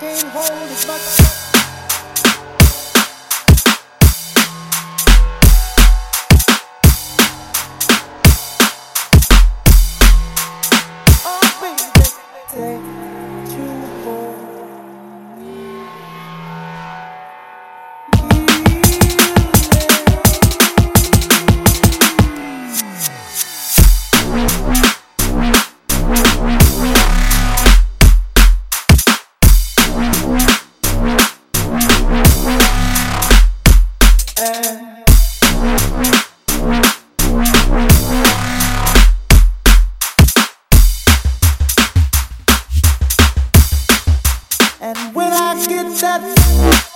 can't hold it much. And when I get that